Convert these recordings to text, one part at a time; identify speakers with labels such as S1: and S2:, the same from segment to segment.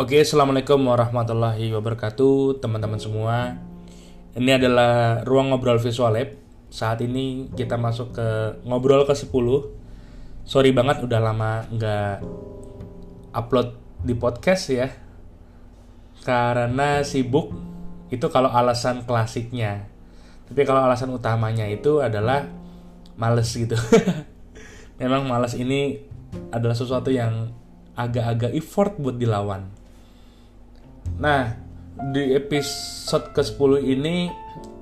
S1: Oke, assalamualaikum warahmatullahi wabarakatuh, teman-teman semua. Ini adalah ruang ngobrol visual lab. Saat ini kita masuk ke ngobrol ke 10 Sorry banget udah lama nggak upload di podcast ya. Karena sibuk itu kalau alasan klasiknya. Tapi kalau alasan utamanya itu adalah males gitu. Memang males ini adalah sesuatu yang agak-agak effort buat dilawan. Nah, di episode ke-10 ini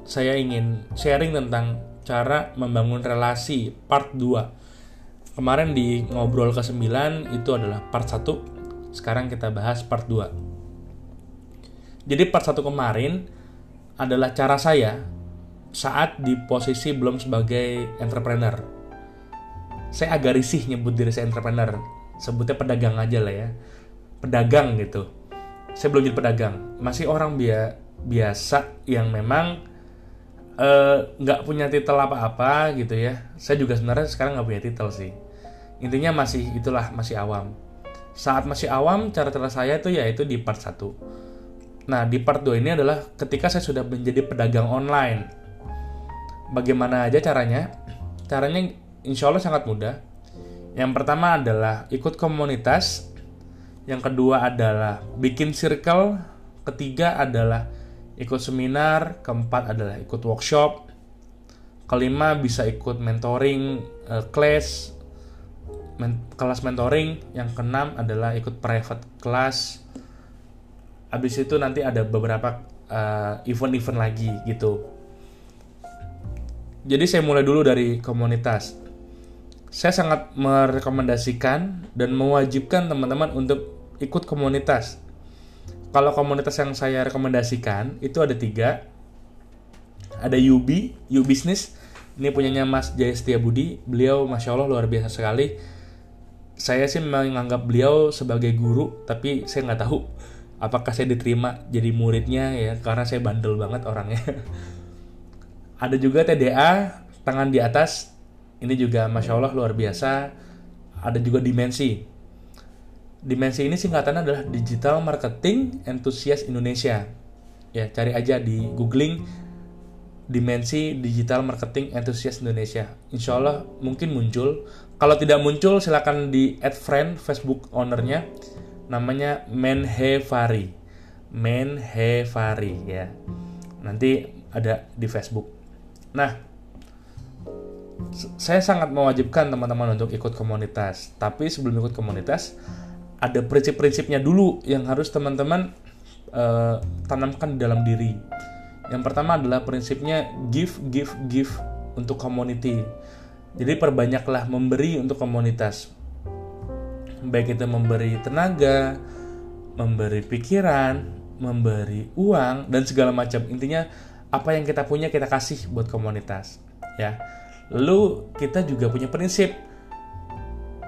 S1: saya ingin sharing tentang cara membangun relasi part 2. Kemarin di ngobrol ke-9 itu adalah part 1. Sekarang kita bahas part 2. Jadi part 1 kemarin adalah cara saya saat di posisi belum sebagai entrepreneur. Saya agak risih nyebut diri saya entrepreneur. Sebutnya pedagang aja lah ya. Pedagang gitu saya belum jadi pedagang. Masih orang bia biasa yang memang eh, nggak uh, punya titel apa-apa gitu ya. Saya juga sebenarnya sekarang nggak punya titel sih. Intinya masih itulah masih awam. Saat masih awam cara-cara saya itu yaitu di part 1 nah di part 2 ini adalah ketika saya sudah menjadi pedagang online. Bagaimana aja caranya? Caranya insya Allah sangat mudah. Yang pertama adalah ikut komunitas yang kedua adalah bikin circle, ketiga adalah ikut seminar, keempat adalah ikut workshop, kelima bisa ikut mentoring uh, class, men kelas mentoring, yang keenam adalah ikut private class. Habis itu nanti ada beberapa eh, event-event uh, lagi gitu. Jadi saya mulai dulu dari komunitas. Saya sangat merekomendasikan dan mewajibkan teman-teman untuk ikut komunitas. Kalau komunitas yang saya rekomendasikan itu ada tiga. Ada Yubi, U Business. Ini punyanya Mas Jaya Setia Budi. Beliau masya Allah luar biasa sekali. Saya sih menganggap beliau sebagai guru, tapi saya nggak tahu apakah saya diterima jadi muridnya ya karena saya bandel banget orangnya. ada juga TDA tangan di atas. Ini juga masya Allah luar biasa. Ada juga dimensi Dimensi ini singkatannya adalah Digital Marketing Enthusiast Indonesia. Ya, cari aja di googling Dimensi Digital Marketing Enthusiast Indonesia. Insya Allah mungkin muncul. Kalau tidak muncul, silakan di add friend Facebook ownernya. Namanya Menhevari. Menhevari ya. Nanti ada di Facebook. Nah, saya sangat mewajibkan teman-teman untuk ikut komunitas. Tapi sebelum ikut komunitas, ada prinsip-prinsipnya dulu yang harus teman-teman uh, tanamkan dalam diri. Yang pertama adalah prinsipnya give, give, give untuk community. Jadi perbanyaklah memberi untuk komunitas. Baik itu memberi tenaga, memberi pikiran, memberi uang dan segala macam. Intinya apa yang kita punya kita kasih buat komunitas, ya. Lalu kita juga punya prinsip.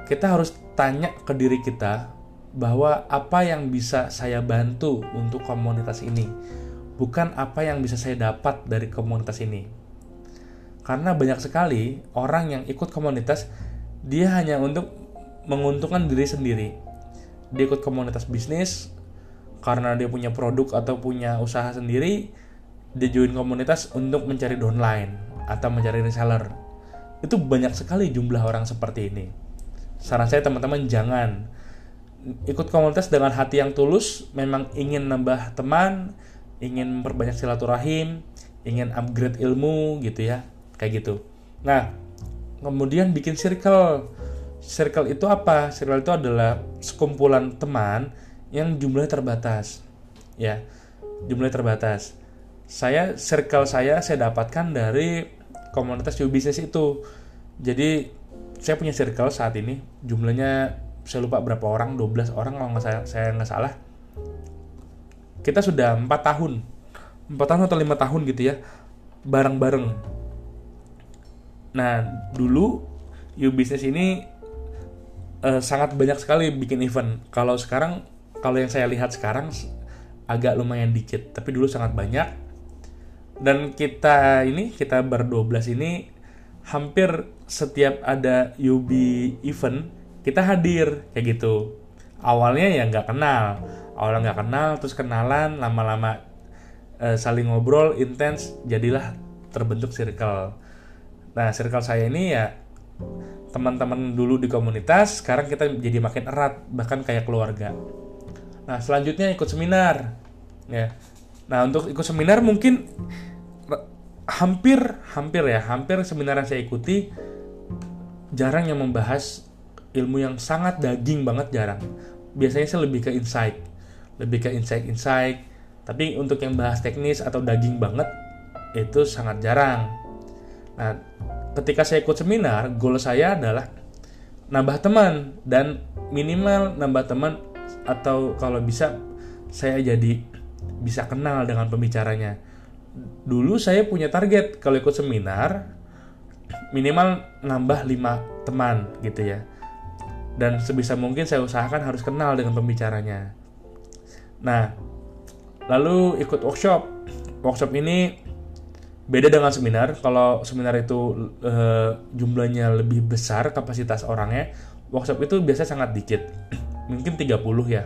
S1: Kita harus tanya ke diri kita, bahwa apa yang bisa saya bantu untuk komunitas ini, bukan apa yang bisa saya dapat dari komunitas ini. Karena banyak sekali orang yang ikut komunitas, dia hanya untuk menguntungkan diri sendiri. Dia ikut komunitas bisnis karena dia punya produk atau punya usaha sendiri, dia join komunitas untuk mencari downline atau mencari reseller. Itu banyak sekali jumlah orang seperti ini. Saran saya teman-teman jangan ikut komunitas dengan hati yang tulus, memang ingin nambah teman, ingin memperbanyak silaturahim, ingin upgrade ilmu gitu ya, kayak gitu. Nah, kemudian bikin circle. Circle itu apa? Circle itu adalah sekumpulan teman yang jumlahnya terbatas. Ya, jumlahnya terbatas. Saya circle saya saya dapatkan dari komunitas You Business itu. Jadi saya punya circle saat ini jumlahnya saya lupa berapa orang 12 orang kalau nggak saya nggak salah. Kita sudah empat tahun. Empat tahun atau lima tahun gitu ya bareng-bareng. Nah dulu you business ini uh, sangat banyak sekali bikin event. Kalau sekarang kalau yang saya lihat sekarang agak lumayan dikit tapi dulu sangat banyak. Dan kita ini kita ber-12 ini hampir setiap ada UB event kita hadir kayak gitu. Awalnya ya nggak kenal. Awalnya nggak kenal terus kenalan lama-lama uh, saling ngobrol intens jadilah terbentuk circle. Nah circle saya ini ya teman-teman dulu di komunitas sekarang kita jadi makin erat bahkan kayak keluarga. Nah selanjutnya ikut seminar ya. Nah untuk ikut seminar mungkin hampir hampir ya hampir seminar yang saya ikuti jarang yang membahas ilmu yang sangat daging banget jarang. Biasanya saya lebih ke insight. Lebih ke insight-insight tapi untuk yang bahas teknis atau daging banget itu sangat jarang. Nah ketika saya ikut seminar goal saya adalah nambah teman dan minimal nambah teman atau kalau bisa saya jadi bisa kenal dengan pembicaranya. Dulu saya punya target kalau ikut seminar minimal nambah 5 teman gitu ya dan sebisa mungkin saya usahakan harus kenal dengan pembicaranya. Nah lalu ikut workshop. Workshop ini beda dengan seminar. Kalau seminar itu uh, jumlahnya lebih besar kapasitas orangnya workshop itu biasa sangat dikit. Mungkin 30 ya.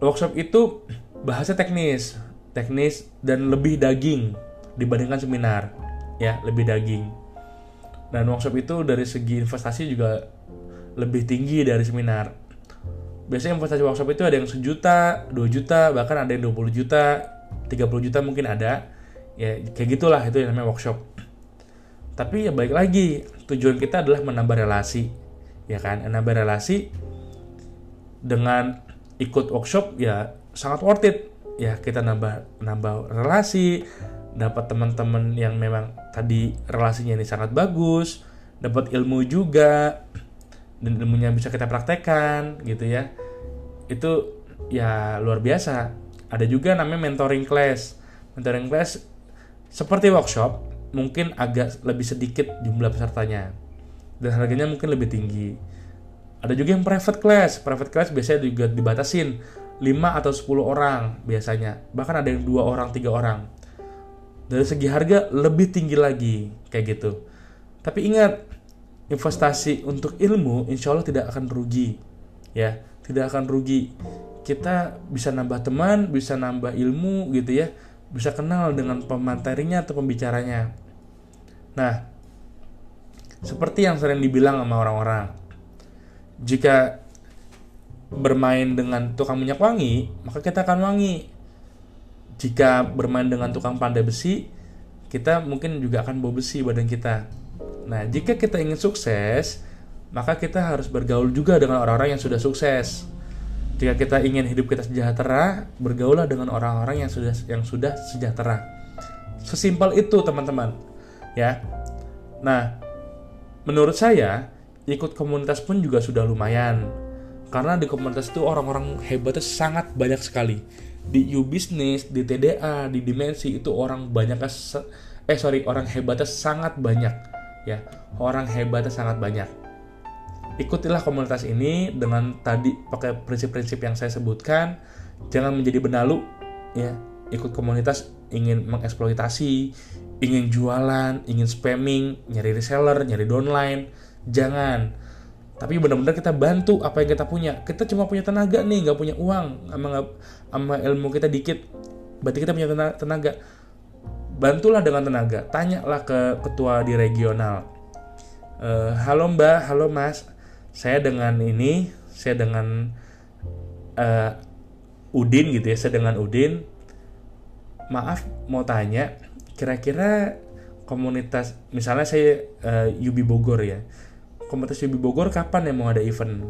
S1: Workshop itu bahasa teknis. Teknis dan lebih daging dibandingkan seminar. Ya lebih daging dan workshop itu dari segi investasi juga lebih tinggi dari seminar. Biasanya investasi workshop itu ada yang sejuta, dua juta, bahkan ada yang 20 juta, 30 juta mungkin ada. Ya kayak gitulah itu yang namanya workshop. Tapi ya baik lagi tujuan kita adalah menambah relasi ya kan? Menambah relasi dengan ikut workshop ya sangat worth it. Ya kita nambah nambah relasi dapat teman-teman yang memang tadi relasinya ini sangat bagus, dapat ilmu juga dan ilmunya bisa kita praktekkan gitu ya. Itu ya luar biasa. Ada juga namanya mentoring class. Mentoring class seperti workshop, mungkin agak lebih sedikit jumlah pesertanya dan harganya mungkin lebih tinggi. Ada juga yang private class. Private class biasanya juga dibatasin 5 atau 10 orang biasanya. Bahkan ada yang dua orang, tiga orang dari segi harga lebih tinggi lagi kayak gitu. Tapi ingat investasi untuk ilmu insya Allah tidak akan rugi ya. Tidak akan rugi. Kita bisa nambah teman bisa nambah ilmu gitu ya. Bisa kenal dengan pematerinya atau pembicaranya. Nah seperti yang sering dibilang sama orang-orang jika bermain dengan tukang minyak wangi maka kita akan wangi jika bermain dengan tukang pandai besi, kita mungkin juga akan bawa besi badan kita. Nah, jika kita ingin sukses, maka kita harus bergaul juga dengan orang-orang yang sudah sukses. Jika kita ingin hidup kita sejahtera, bergaullah dengan orang-orang yang sudah yang sudah sejahtera. Sesimpel itu, teman-teman. Ya. Nah, menurut saya, ikut komunitas pun juga sudah lumayan. Karena di komunitas itu orang-orang hebatnya sangat banyak sekali. Di U Business, di TDA, di Dimensi itu orang banyak eh sorry orang hebatnya sangat banyak ya. Orang hebatnya sangat banyak. Ikutilah komunitas ini dengan tadi pakai prinsip-prinsip yang saya sebutkan. Jangan menjadi benalu ya. Ikut komunitas ingin mengeksploitasi ingin jualan ingin spamming nyari reseller nyari downline. Jangan tapi benar-benar kita bantu apa yang kita punya. Kita cuma punya tenaga nih nggak punya uang. Sama sama ilmu kita dikit berarti kita punya tenaga. Bantulah dengan tenaga. Tanyalah ke ketua di regional. E, halo mbak halo mas. Saya dengan ini saya dengan uh, Udin gitu ya saya dengan Udin. Maaf mau tanya kira-kira komunitas misalnya saya uh, Yubi Bogor ya komunitas Yubi Bogor kapan ya mau ada event?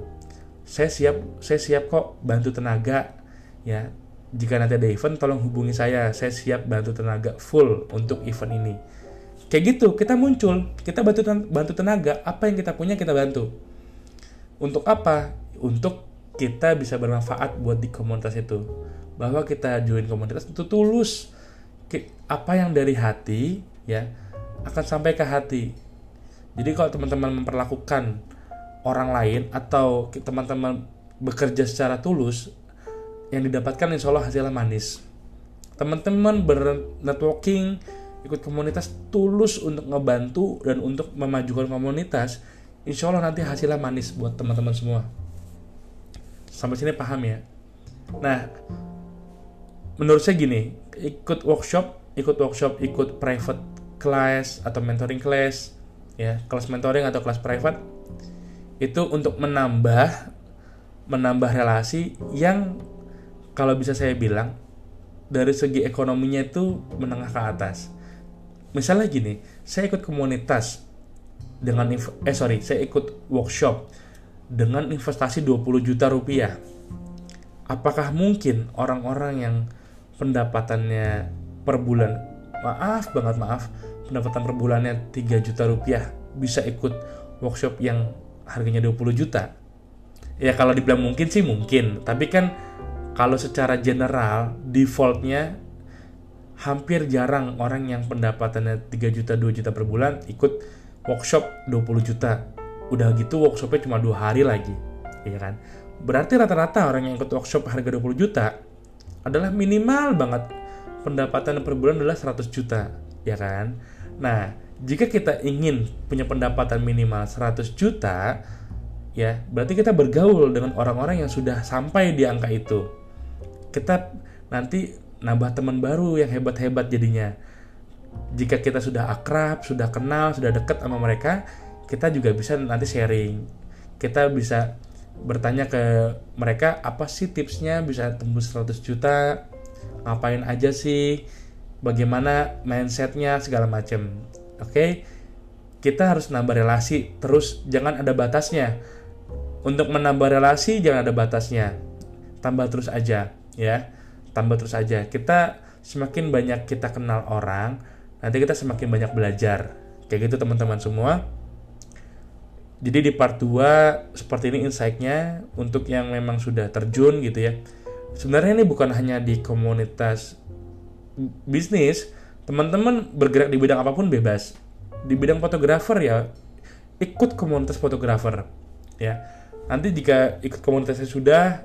S1: Saya siap saya siap kok bantu tenaga ya. Jika nanti ada event tolong hubungi saya. Saya siap bantu tenaga full untuk event ini. Kayak gitu kita muncul kita bantu bantu tenaga. Apa yang kita punya kita bantu. Untuk apa? Untuk kita bisa bermanfaat buat di komunitas itu. Bahwa kita join komunitas itu tulus. Apa yang dari hati ya akan sampai ke hati jadi kalau teman-teman memperlakukan orang lain atau teman-teman bekerja secara tulus, yang didapatkan insya Allah hasilnya manis. Teman-teman bernetworking, ikut komunitas tulus untuk ngebantu dan untuk memajukan komunitas, insya Allah nanti hasilnya manis buat teman-teman semua. sampai sini paham ya nah menurut saya gini ikut workshop ikut workshop ikut private class atau mentoring class ya kelas mentoring atau kelas private itu untuk menambah menambah relasi yang kalau bisa saya bilang dari segi ekonominya itu menengah ke atas. Misalnya gini saya ikut komunitas dengan eh sorry saya ikut workshop dengan investasi 20 juta rupiah. Apakah mungkin orang-orang yang pendapatannya per bulan maaf banget maaf pendapatan per bulannya 3 juta rupiah bisa ikut workshop yang harganya 20 juta. Ya kalau dibilang mungkin sih mungkin tapi kan kalau secara general defaultnya hampir jarang orang yang pendapatannya 3 juta 2 juta per bulan ikut workshop 20 juta. Udah gitu workshopnya cuma dua hari lagi ya kan? Berarti rata-rata orang yang ikut workshop harga 20 juta adalah minimal banget pendapatan per bulan adalah 100 juta ya kan nah jika kita ingin punya pendapatan minimal 100 juta ya berarti kita bergaul dengan orang-orang yang sudah sampai di angka itu. Kita nanti nambah teman baru yang hebat-hebat jadinya. Jika kita sudah akrab sudah kenal sudah dekat sama mereka kita juga bisa nanti sharing. Kita bisa bertanya ke mereka apa sih tipsnya? Bisa tembus 100 juta? Ngapain aja sih bagaimana mindsetnya segala macam oke? Okay? kita harus nambah relasi terus jangan ada batasnya. Untuk menambah relasi jangan ada batasnya. Tambah terus aja ya. Tambah terus aja. Kita semakin banyak kita kenal orang nanti kita semakin banyak belajar. Kayak gitu teman-teman semua. Jadi di part 2 seperti ini insight-nya untuk yang memang sudah terjun gitu ya. Sebenarnya ini bukan hanya di komunitas bisnis, teman-teman bergerak di bidang apa pun bebas. Di bidang fotografer ya ikut komunitas fotografer ya. Nanti jika ikut komunitasnya sudah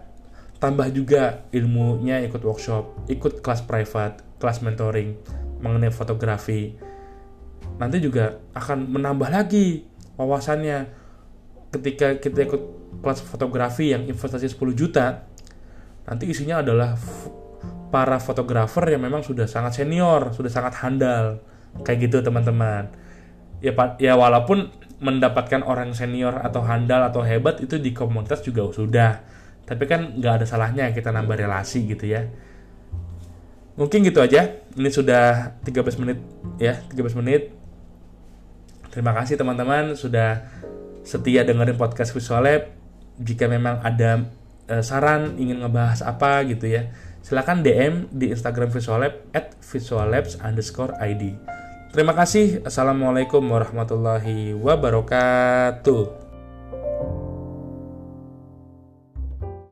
S1: tambah juga ilmunya ikut workshop, ikut kelas private, kelas mentoring mengenai fotografi. Nanti juga akan menambah lagi wawasannya ketika kita ikut kelas fotografi yang investasi 10 juta nanti isinya adalah para fotografer yang memang sudah sangat senior, sudah sangat handal. Kayak gitu teman-teman. Ya ya walaupun mendapatkan orang senior atau handal atau hebat itu di komunitas juga sudah. Tapi kan nggak ada salahnya kita nambah relasi gitu ya. Mungkin gitu aja. Ini sudah 13 menit ya, 13 menit. Terima kasih teman-teman sudah setia dengerin podcast Visual Lab. Jika memang ada uh, saran ingin ngebahas apa gitu ya, silahkan DM di Instagram Visual Lab at visuallabs underscore ID. Terima kasih. Assalamualaikum warahmatullahi wabarakatuh.